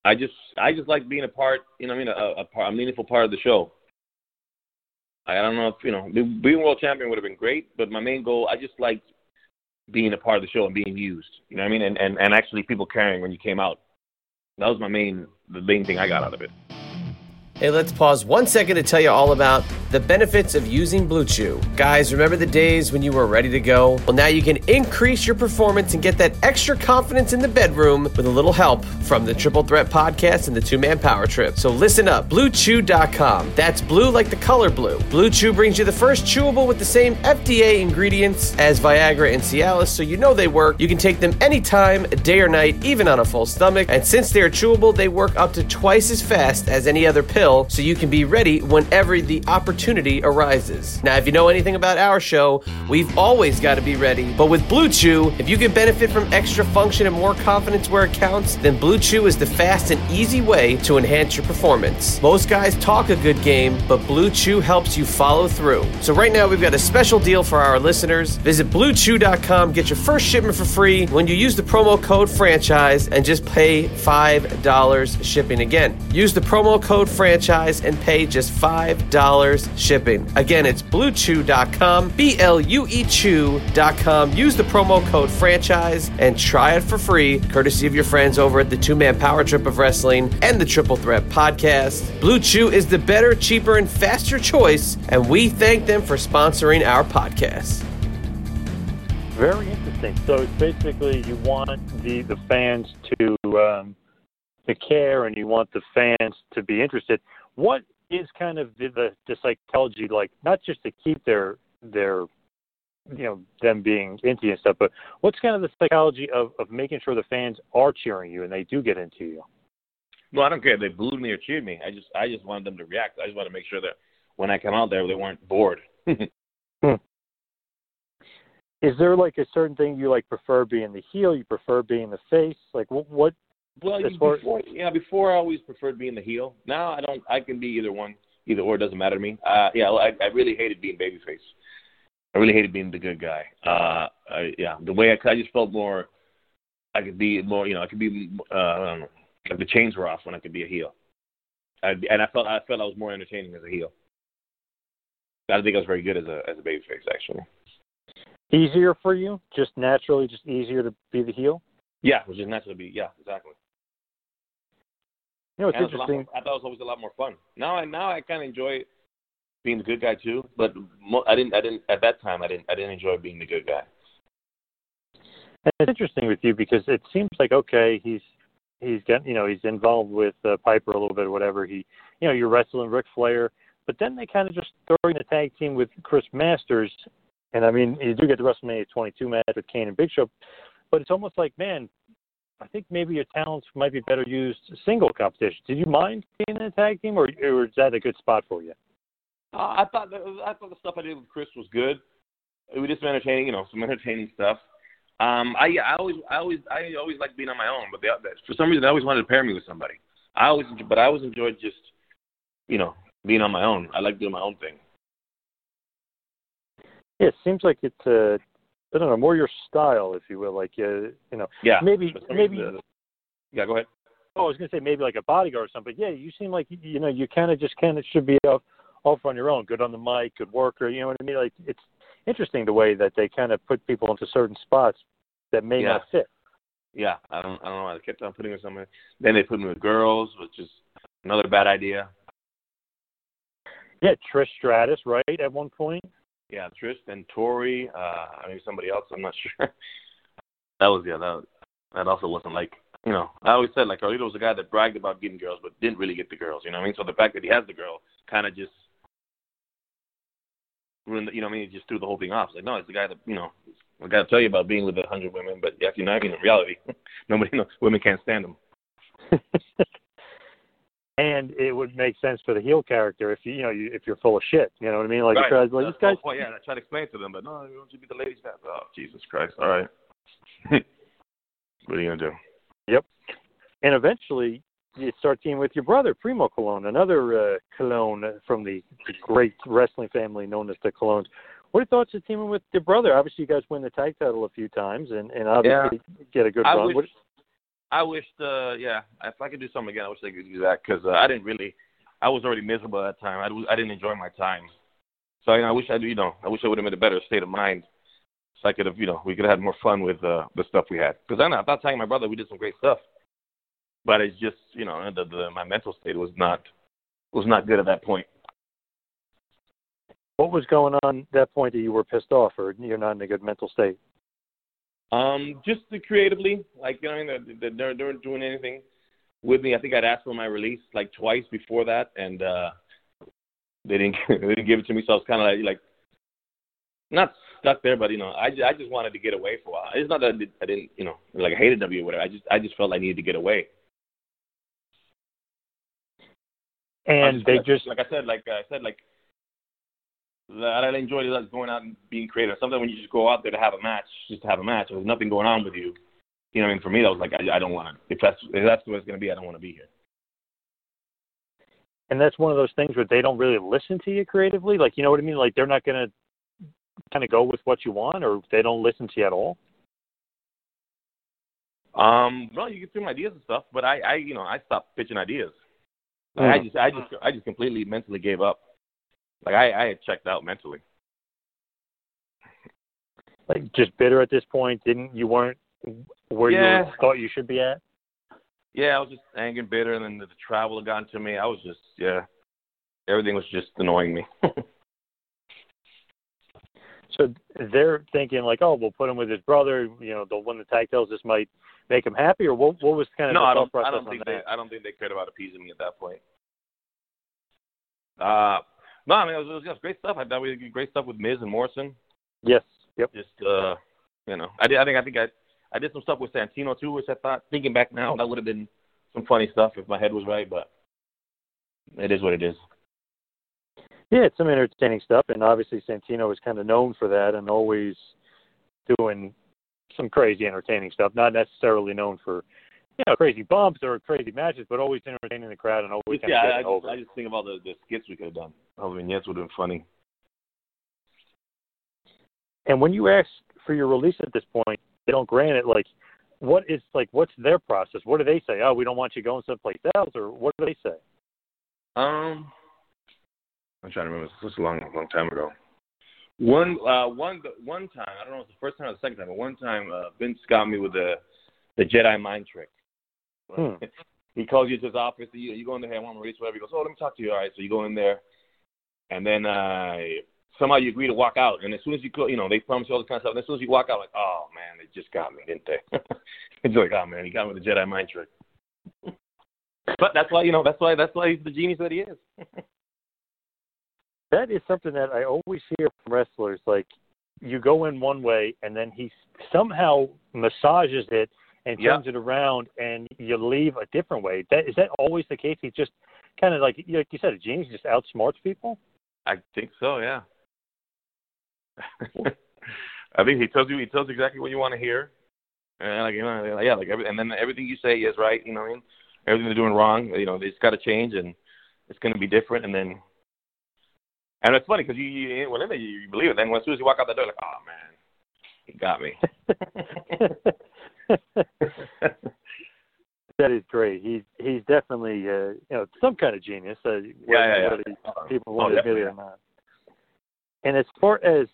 I just I just like being a part, you know, I mean, a, a, part, a meaningful part of the show. I don't know if you know being world champion would have been great, but my main goal I just liked being a part of the show and being used. You know what I mean? And and and actually people caring when you came out. That was my main the main thing I got out of it. Hey, let's pause one second to tell you all about the benefits of using Blue Chew. Guys, remember the days when you were ready to go? Well, now you can increase your performance and get that extra confidence in the bedroom with a little help from the Triple Threat Podcast and the Two Man Power Trip. So listen up, BlueChew.com. That's blue like the color blue. Blue Chew brings you the first chewable with the same FDA ingredients as Viagra and Cialis, so you know they work. You can take them anytime, day or night, even on a full stomach. And since they're chewable, they work up to twice as fast as any other pill, so you can be ready whenever the opportunity arises. Now, if you know anything about our show, we've always got to be ready. But with Blue Chew, if you can benefit from extra function and more confidence where it counts, then Blue Chew is the fast and easy way to enhance your performance. Most guys talk a good game, but Blue Chew helps you follow through. So right now we've got a special deal for our listeners. Visit bluechew.com, get your first shipment for free when you use the promo code franchise and just pay $5 shipping. Again, use the promo code franchise and pay just $5 shipping. Again, it's bluechew.com, B L U E Chew.com. Use the promo code franchise and try it for free, courtesy of your friends over at the Two Man Power Trip of Wrestling and the Triple Threat Podcast. Blue Chew is the better, cheaper, and faster choice, and we thank them for sponsoring our podcast. Very interesting. So it's basically you want the the fans to um, to care and you want the fans to be interested. What is kind of the, the the psychology like? Not just to keep their their you know them being into you and stuff, but what's kind of the psychology of of making sure the fans are cheering you and they do get into you? Well, I don't care if they booed me or cheered me. I just I just wanted them to react. I just want to make sure that when I come out there, they weren't bored. [LAUGHS] Hmm. Is there like a certain thing you like prefer being the heel? You prefer being the face? Like what? what Well, as far- before, yeah, before I always preferred being the heel. Now I don't. I can be either one, either or. It doesn't matter to me. Uh, yeah, I, I really hated being babyface. I really hated being the good guy. Uh, I, yeah, the way I, I just felt more. I could be more. You know, I could be. Uh, I don't know. Like the chains were off when I could be a heel. I, and I felt I felt I was more entertaining as a heel. I don't think I was very good as a as a babyface actually. easier for you? Just naturally, just easier to be the heel? Yeah, which is naturally be. Yeah, exactly. You know, it's And it was a lot interesting. more- I thought it was always a lot more fun. Now I now I kind of enjoy being the good guy too, but mo- I didn't I didn't at that time I didn't I didn't enjoy being the good guy. And it's interesting with you because it seems like okay, he's he's got you know he's involved with uh, Piper a little bit or whatever. He you know you're wrestling Ric Flair, but then they kind of just throw in a tag team with Chris Masters, And I mean, you do get the WrestleMania 22 match with Kane and Big Show, but it's almost like, man, I think maybe your talents might be better used single competition. Did you mind being in a tag team, or, or is that a good spot for you? Uh, I thought that, I thought the stuff I did with Chris was good. It was just entertaining, you know, some entertaining stuff. Um, I I always I always I always liked being on my own, but they, for some reason I always wanted to pair me with somebody. I always but I always enjoyed just you know being on my own. I like doing my own thing. Yeah, it seems like it's uh, I don't know more your style, if you will. Like uh, you know, Yeah. maybe maybe. uh, yeah, go ahead. Oh, I was gonna say maybe like a bodyguard or something. Yeah, you seem like you know you kind of just kind of should be off off on your own. Good on the mic, good worker. You know what I mean? Like it's interesting the way that they kind of put people into certain spots that may Yeah. not fit. Yeah, I don't I don't know why they kept on putting me somewhere. Then they put me with girls, which is another bad idea. Yeah, Trish Stratus, right? At one point. Yeah, Trish and Tori, uh mean somebody else, I'm not [LAUGHS] sure. that was yeah, that that also wasn't like you know, I always said like Carlito was a guy that bragged about getting girls but didn't really get the girls, you know what I mean? So the fact that he has the girl kinda just ruined you know what I mean, he just threw the whole thing off. Like, no, it's the guy that you know I gotta tell you about being with a hundred women, but yeah, you know, I mean in reality [LAUGHS] nobody knows women can't stand him. [LAUGHS] and it would make sense for the heel character if you you know you, if you're full of shit. You know what I mean? Like right. you're like this guy's the whole point. Yeah, I try to explain to them, but no, you want you to be the ladies' man. Oh, Jesus Christ! All right. [LAUGHS] what are you gonna do? Yep. And eventually, you start teaming with your brother, Primo Colon, another uh, Colon from the, the great wrestling family known as the Colons. What are your thoughts of teaming with your brother? Obviously, you guys win the tag title a few times, and, and obviously get a good I run. wish, I wished, uh, yeah, if I could do something again, I wish I could do that because uh, I didn't really, I was already miserable at that time. I, I didn't enjoy my time. So you know, I wish I, you know, I wish I would have been in a better state of mind, so I could have, you know, we could have had more fun with uh, the stuff we had. Because I know, I thought telling my brother we did some great stuff, but it's just, you know, the, the my mental state was not was not good at that point. what was going on at that point that you were pissed off, or you're not in a good mental state? Um, just the creatively, like you know, I mean, they, they, they weren't doing anything with me. I think I'd asked for my release like twice before that, and uh they didn't [LAUGHS] they didn't give it to me. So I was kind of like, like not stuck there, but you know, I, I just wanted to get away for a while. It's not that I, did, I didn't, you know, like I hated W or whatever. I just I just felt I needed to get away. And they like, just like I said, like I said, like that I enjoyed it, like going out and being creative. Sometimes when you just go out there to have a match, just to have a match, there's nothing going on with you. You know what I mean? For me, that was like I, I don't want to. If that's if that's what it's going to be, I don't want to be here. and that's one of those things where they don't really listen to you creatively. Like you know what I mean? Like they're not going to kind of go with what you want, or they don't listen to you at all. Um, well, you get some ideas and stuff, but I, I, you know, I stopped pitching ideas. Like, I Mhm. just, I just, I just completely mentally gave up. Like I, I had checked out mentally. Like just bitter at this point. Didn't you weren't where Yeah. you thought you should be at? Yeah, I was just angry and bitter, and then the the travel had gotten to me. I was just, yeah, everything was just annoying me. [LAUGHS] So they're thinking like, oh, we'll put him with his brother. You know, they'll win the tag titles. This might make him happy, or what? What was kind of no, the I don't, I don't think that? they, I don't think they cared about appeasing me at that point. Uh, no, I mean it was, it was just great stuff. I thought we did great stuff with Miz and Morrison. Yes. Yep. Just, uh, you know, I did. I think, I think I, I did some stuff with Santino too, which I thought, thinking back now, that would have been some funny stuff if my head was right. But it is what it is. Yeah, it's some entertaining stuff, and obviously Santino is kind of known for that, and always doing some crazy entertaining stuff. Not necessarily known for you know crazy bumps or crazy matches, but always entertaining the crowd and always kind yeah, of I, getting I, just. I just think of all the, the skits we could have done. The vignettes would have been funny. And when you ask for your release at this point, they don't grant it. Like, what is like what's their process? What do they say? Oh, we don't want you going someplace else, or what do they say? Um, I'm trying to remember. This was a long, long time ago. One, uh, one, one time. I don't know if it's the first time or the second time, but one time uh, Vince got me with the the Jedi mind trick. Hmm. [LAUGHS] He calls you to his office. You, you go in there. Hey, I want to release whatever. He goes, oh, let me talk to you. All right. So you go in there, and then uh, somehow you agree to walk out. And as soon as you, go, you know, they promise you all this kind of stuff. And as soon as you walk out, like, oh man, they just got me, didn't they? [LAUGHS] it's like, oh man, he got me with the Jedi mind trick. [LAUGHS] but that's why, you know, that's why, that's why he's the genius that he is. That is something that I always hear from wrestlers. Like you go in one way and then he somehow massages it and Yeah. turns it around and you leave a different way. That is that always the case? He's just kind of like like you said, a genius just outsmarts people. I think so. Yeah. [LAUGHS] I think he tells you he tells you exactly what you want to hear, and like you know, yeah, like every, and then everything you say is right. You know what I mean? Everything they're doing wrong, you know, it's got to change, and it's going to be different. And then, and it's funny because you, you whenever you, you believe it, then as soon as you walk out the door, like, oh man, he got me. [LAUGHS] [LAUGHS] That is great. He's he's definitely uh, you know some kind of genius. Uh, Yeah, yeah, yeah. People Oh, want to admit it or not. And as far as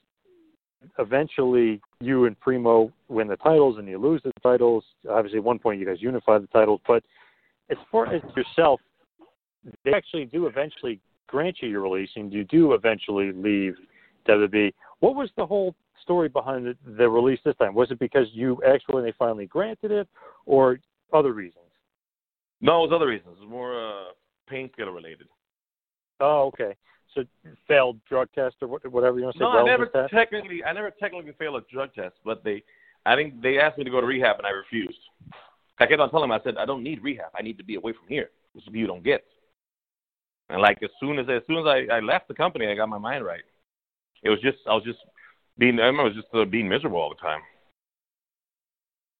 eventually you and Primo win the titles and you lose the titles, obviously at one point you guys unify the titles. But as far as yourself, they actually do eventually grant you your release, and you do eventually leave WWE. What was the whole story behind the, the release this time? Was it because you actually they finally granted it, or other reasons? No, it was other reasons. It was more uh, painkiller related. Oh, okay. So failed drug test or whatever you want to say. No, I never test? technically, I never technically failed a drug test, but they, I think they asked me to go to rehab and I refused. I kept on telling them, I said, I don't need rehab. I need to be away from here. This is what you don't get. And like as soon as as soon as I, I left the company, I got my mind right. It was just I was just being I remember was just uh, being miserable all the time.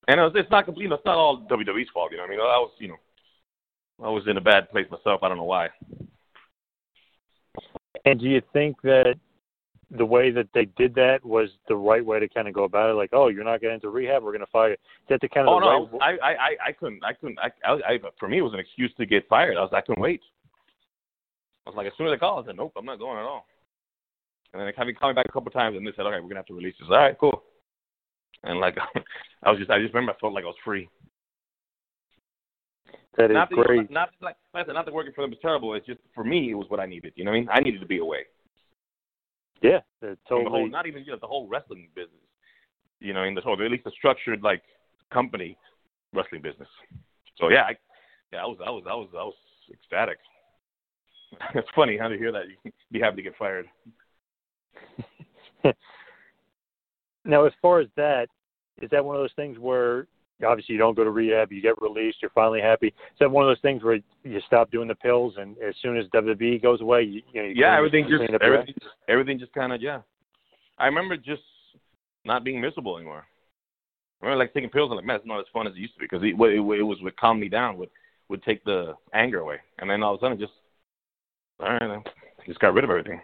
And it was, it's not complete. You know, it's not all WWE's fault. You know, I mean, I was you know, I was in a bad place myself. I don't know why. And do you think that the way that they did that was the right way to kind of go about it? Like, oh, you're not getting into rehab, we're going to fire you. Is that the kind of Oh the no, right? I, I, I, couldn't, I couldn't, I, I, I, for me, it was an excuse to get fired. I was, I couldn't wait. I was like, as soon as they called, I said, nope, I'm not going at all. And then me, called back a couple times, and they said, okay, we're gonna have to release this. All right, cool. And like, [LAUGHS] I was just, I just remember, I felt like I was free. That is not that, great. Not like, like I said, not that working for them was terrible. It's just for me, it was what I needed. You know what I mean? I needed to be away. Yeah, the Whole, not even you know, the whole wrestling business. You know, in the whole, at least the structured like company wrestling business. So yeah, I, yeah, I was, I was, I was, I was ecstatic. [LAUGHS] it's funny how to hear that. You can be happy to get fired. [LAUGHS] Now, as far as that, is that one of those things where obviously you don't go to rehab, you get released, you're finally happy? Is that one of those things where you stop doing the pills, and as soon as WWE goes away, you, you know, you yeah, everything just, clean up your everything, just, everything just kind of, yeah. I remember just not being miserable anymore. I remember like taking pills and like, man, it's not as fun as it used to be because it, it, it was would calm me down, would would take the anger away, and then all of a sudden, just all right, I just got rid of everything.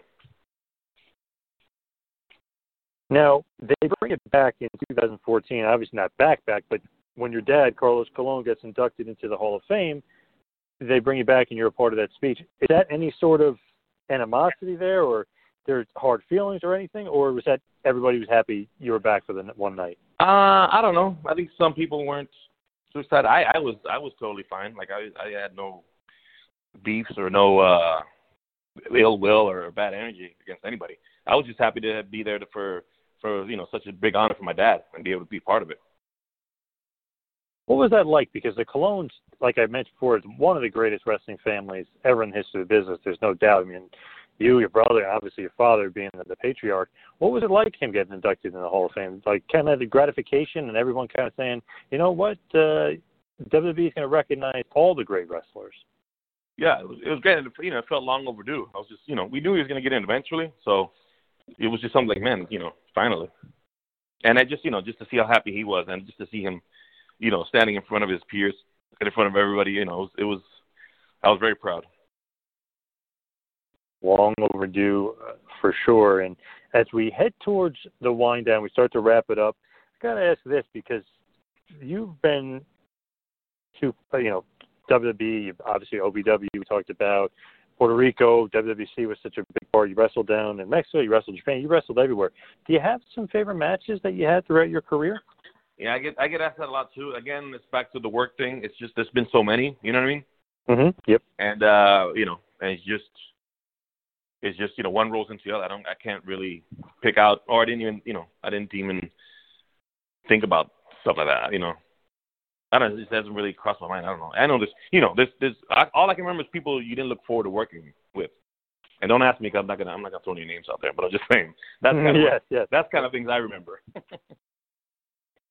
Now they bring it back in 2014. Obviously not back back, but when your dad Carlos Colon gets inducted into the Hall of Fame, they bring you back and you're a part of that speech. Is that any sort of animosity there, or there's hard feelings or anything, or was that everybody was happy you were back for the one night? Uh, I don't know. I think some people weren't too excited. I, I was I was totally fine. Like I I had no beefs or no uh ill will or bad energy against anybody. I was just happy to be there to, for for you know such a big honor for my dad and be able to be part of it. What was that like? Because the Colons, like I mentioned before, is one of the greatest wrestling families ever in the history of the business. There's no doubt. I mean, you, your brother, and obviously your father being the, the patriarch. What was it like him getting inducted in the Hall of Fame? Like kind of the gratification and everyone kind of saying, you know what, uh, WWE is going to recognize all the great wrestlers. Yeah, it was, it was great. You know, it felt long overdue. I was just you know we knew he was going to get in eventually, so it was just something like man, you know, finally. And I just you know just to see how happy he was and just to see him, you know, standing in front of his peers and in front of everybody, you know, it was, it was I was very proud. long overdue uh, for sure. And as we head towards the wind down, we start to wrap it up. I got to ask this because you've been to uh, you know WWE, obviously OVW we talked about. Puerto Rico, WWC was such a big part. You wrestled down in Mexico, you wrestled Japan, you wrestled everywhere. Do you have some favorite matches that you had throughout your career? Yeah, I get I get asked that a lot too. Again, it's back to the work thing. It's just there's been so many, you know what I mean? Mm-hmm. Yep. And uh, you know, and it's just it's just you know one rolls into the other. I don't I can't really pick out, or I didn't even you know I didn't even think about stuff like that. You know, I don't. just hasn't really crossed my mind. I don't know. I know this. You know, this this I, all I can remember is people you didn't look forward to working with. And don't ask me because I'm not gonna I'm not gonna throw any names out there, but I'm just saying that's kind of [LAUGHS] yes, yes. that's kind of things I remember. [LAUGHS]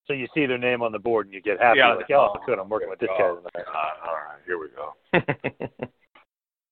So you see their name on the board and you get happy. Yeah, like, oh, good, I'm working with this guy oh, tonight. God, all right, here we go. [LAUGHS]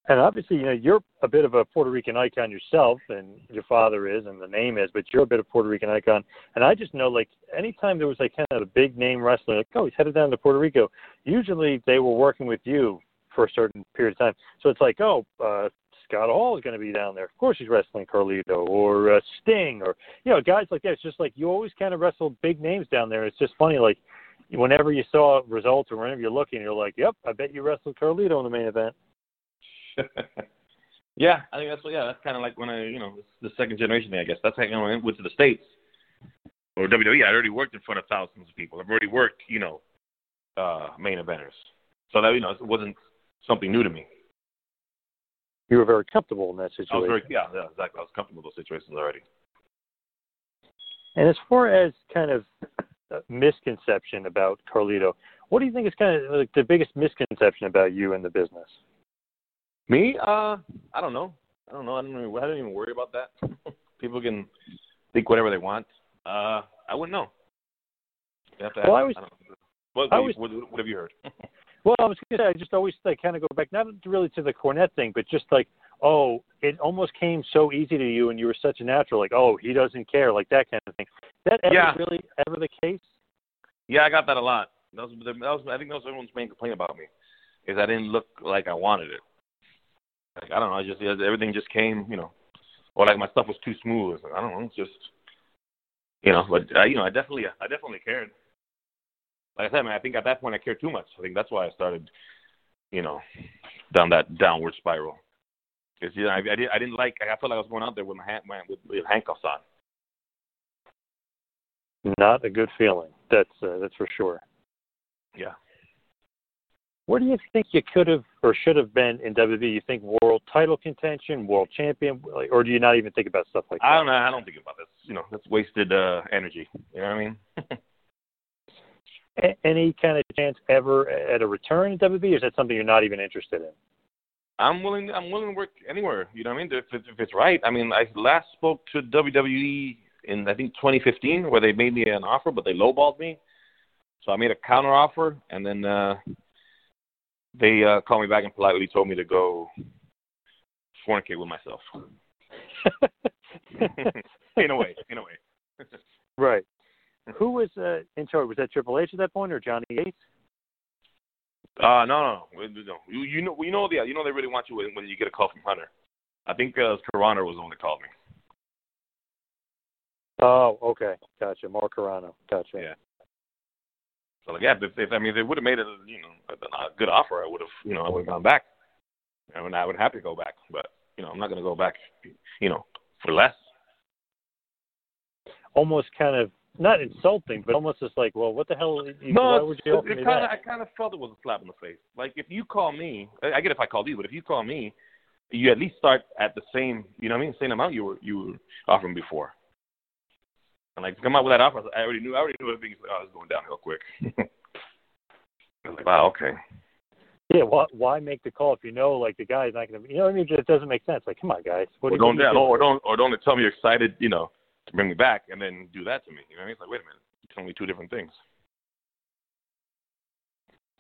And obviously, you know, you're a bit of a Puerto Rican icon yourself, and your father is, and the name is, but you're a bit of Puerto Rican icon. And I just know, like, anytime there was like kind of a big name wrestler, like, oh, he's headed down to Puerto Rico. Usually, they were working with you for a certain period of time. So it's like, oh, uh, Scott Hall is going to be down there. Of course, he's wrestling Carlito or uh, Sting or you know guys like that. It's just like you always kind of wrestle big names down there. It's just funny, like whenever you saw results or whenever you're looking, you're like, yep, I bet you wrestled Carlito in the main event. [LAUGHS] yeah, I think that's what. Yeah, that's kind of like when I, you know, the second generation thing. I guess that's how when I went to the states or WWE. I already worked in front of thousands of people. I've already worked, you know, uh main eventers. So that you know, it wasn't something new to me. You were very comfortable in that situation. I was very, yeah, yeah, exactly. I was comfortable with those situations already. And as far as kind of uh, misconception about Carlito, what do you think is kind of like the biggest misconception about you in the business? Me? Uh, I don't know. I don't know. I don't. Even, I don't even worry about that. [LAUGHS] People can think whatever they want. Uh, I wouldn't know. You have to Well, ask- I was- I don't. What, I was- what, what have you heard? [LAUGHS] Well, I was going to say, I just always like kind of go back, not really to the Cornette thing, but just like, oh, it almost came so easy to you, and you were such a natural, like, oh, he doesn't care, like that kind of thing. That ever Yeah. really ever the case? Yeah, I got that a lot. That was, that was I think that was everyone's main complaint about me, is I didn't look like I wanted it. Like I don't know, I just everything just came, you know, or like my stuff was too smooth. I don't know, it's just, you know, but uh, you know, I definitely, I definitely cared. Like I said, man, I think at that point I cared too much. I think that's why I started, you know, down that downward spiral. Because you know, I, I didn't, I didn't like. I felt like I was going out there with my hand, with, with handcuffs on. Not a good feeling. That's uh, that's for sure. Yeah. Where do you think you could have or should have been in WWE? You think world title contention, world champion, or do you not even think about stuff like that? I don't know. I don't think about this. You know, that's wasted uh, energy. You know what I mean? [LAUGHS] A- any kind of chance ever at a return in WWE, or is that something you're not even interested in? I'm willing. I'm willing to work anywhere. You know what I mean? If it's, if it's right. I mean, I last spoke to WWE in I think 2015, where they made me an offer, but they lowballed me. So I made a counter offer, and then uh, they uh, called me back and politely told me to go fornicate with myself. [LAUGHS] in a way. In a way. [LAUGHS] Right. Who was uh, in charge? Was that Triple H at that point, or Johnny Ace? Uh, no, no, no. You, you know, you know, the, you know, they really want you when, when you get a call from Hunter. I think uh, Carrano was the one that called me. Oh, okay, gotcha. Mark Carrano, gotcha. Yeah. So like, yeah, if, if I mean, if they would have made it, you know, a, a good offer, I would have, you know, I would have gone back. I mean, I would happy to go back, but you know, I'm not going to go back, you know, for less. Almost kind of not insulting, but almost just like, well, what the hell? You, No, why would you offer it, kind of. I kind of felt it was a slap in the face. Like if you call me, I get if I called you, but if you call me, you at least start at the same, you know what I mean, same amount you were you were offering before. And like to come out with that offer, I already knew, I already knew everything. Oh, it's going downhill quick. [LAUGHS] I was like, wow, okay. Yeah, why, why make the call if you know like the guy's not going to? You know what I mean? It doesn't make sense. Like, come on, guys. What or are you don't, what are you yeah, or don't, or don't tell me you're excited, you know, to bring me back, and then do that to me. You know what I mean? It's like, wait a minute, you're telling me two different things.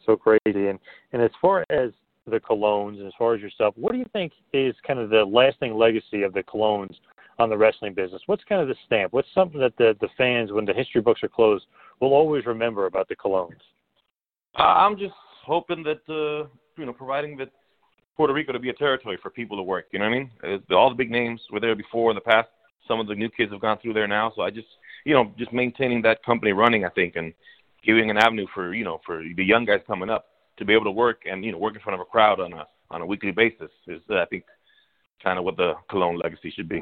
so crazy. And and as far as the Colons, and as far as yourself, what do you think is kind of the lasting legacy of the Colons on the wrestling business? What's kind of the stamp? What's something that the the fans, when the history books are closed, will always remember about the Colons? Uh, I'm just hoping that, uh, you know, providing that Puerto Rico to be a territory for people to work. You know what I mean? All the big names were there before in the past. Some of the new kids have gone through there now. So I just, you know, just maintaining that company running, I think, and giving an avenue for, you know, for the young guys coming up to be able to work and, you know, work in front of a crowd on a on a weekly basis is, uh, I think, kind of what the Colon legacy should be.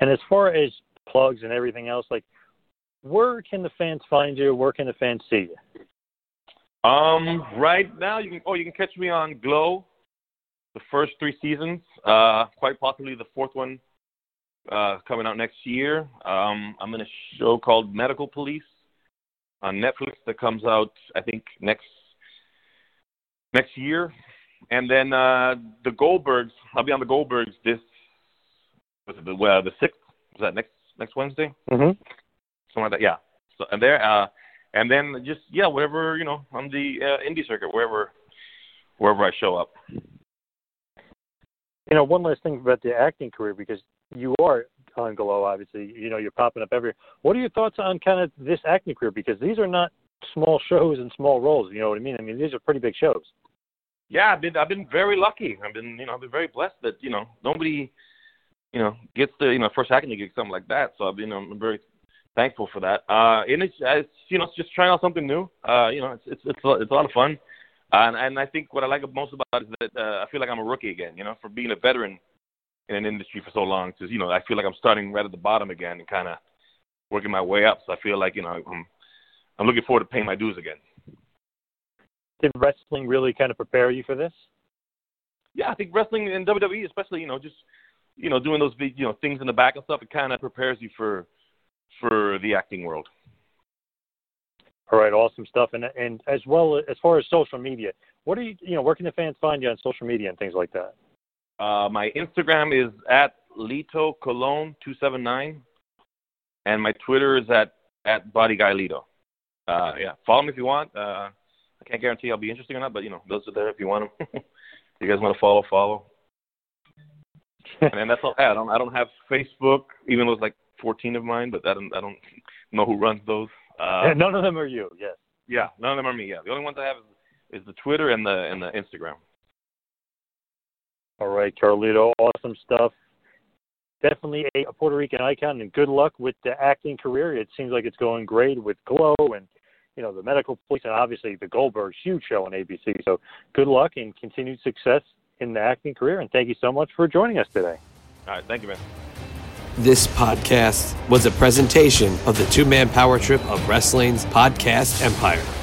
And as far as plugs and everything else, like where can the fans find you? Where can the fans see you? Um, right now you can oh you can catch me on Glow, the first three seasons. Uh, quite possibly the fourth one uh, coming out next year. Um, I'm in a show called Medical Police on Netflix that comes out I think next next year. And then uh, the Goldbergs. I'll be on the Goldbergs this. Was it the well, the sixth? Was that next next Wednesday? Mm-hmm. Something like that. Yeah. So and there, uh, and then just yeah, whatever you know, on the uh, indie circuit, wherever wherever I show up. You know, one last thing about the acting career because you are on Glow, obviously. You know, you're popping up everywhere. What are your thoughts on kind of this acting career? Because these are not small shows and small roles. You know what I mean? I mean, these are pretty big shows. Yeah, I've been I've been very lucky. I've been you know I've been very blessed that you know nobody you know gets the you know first acting gig something like that. So I've been I'm very thankful for that. Uh, and it's, it's you know it's just trying out something new. Uh, you know it's it's it's a, it's a lot of fun. And and I think what I like most about it is that uh, I feel like I'm a rookie again. You know, for being a veteran in an industry for so long, because you know I feel like I'm starting right at the bottom again and kind of working my way up. So I feel like you know I'm I'm looking forward to paying my dues again. Did wrestling really kind of prepare you for this? Yeah, I think wrestling in WWE, especially you know just you know doing those big you know things in the back and stuff, it kind of prepares you for for the acting world. All right, awesome stuff. And and as well as far as social media, what are you you know where can the fans find you on social media and things like that? Uh, my Instagram is at Lito Colon two seven nine, and my Twitter is at at Body Guy Lito. Uh, yeah, follow me if you want. Uh, I can't guarantee I'll be interesting or not, but you know those are there if you want them. [LAUGHS] if you guys want to follow, follow. and that's all I. I don't I don't have Facebook, even though it's like 14 of mine, but I don't I don't know who runs those. Uh, none of them are you. Yes. Yeah, none of them are me. Yeah, the only ones I have is, is the Twitter and the and the Instagram. All right, Carlito, awesome stuff. Definitely a Puerto Rican icon, and good luck with the acting career. It seems like it's going great with Glow and you know the medical police, and obviously the Goldbergs, huge show on ABC. So good luck and continued success in the acting career. And thank you so much for joining us today. All right, thank you, man. This podcast was a presentation of the two man power trip of wrestling's podcast empire.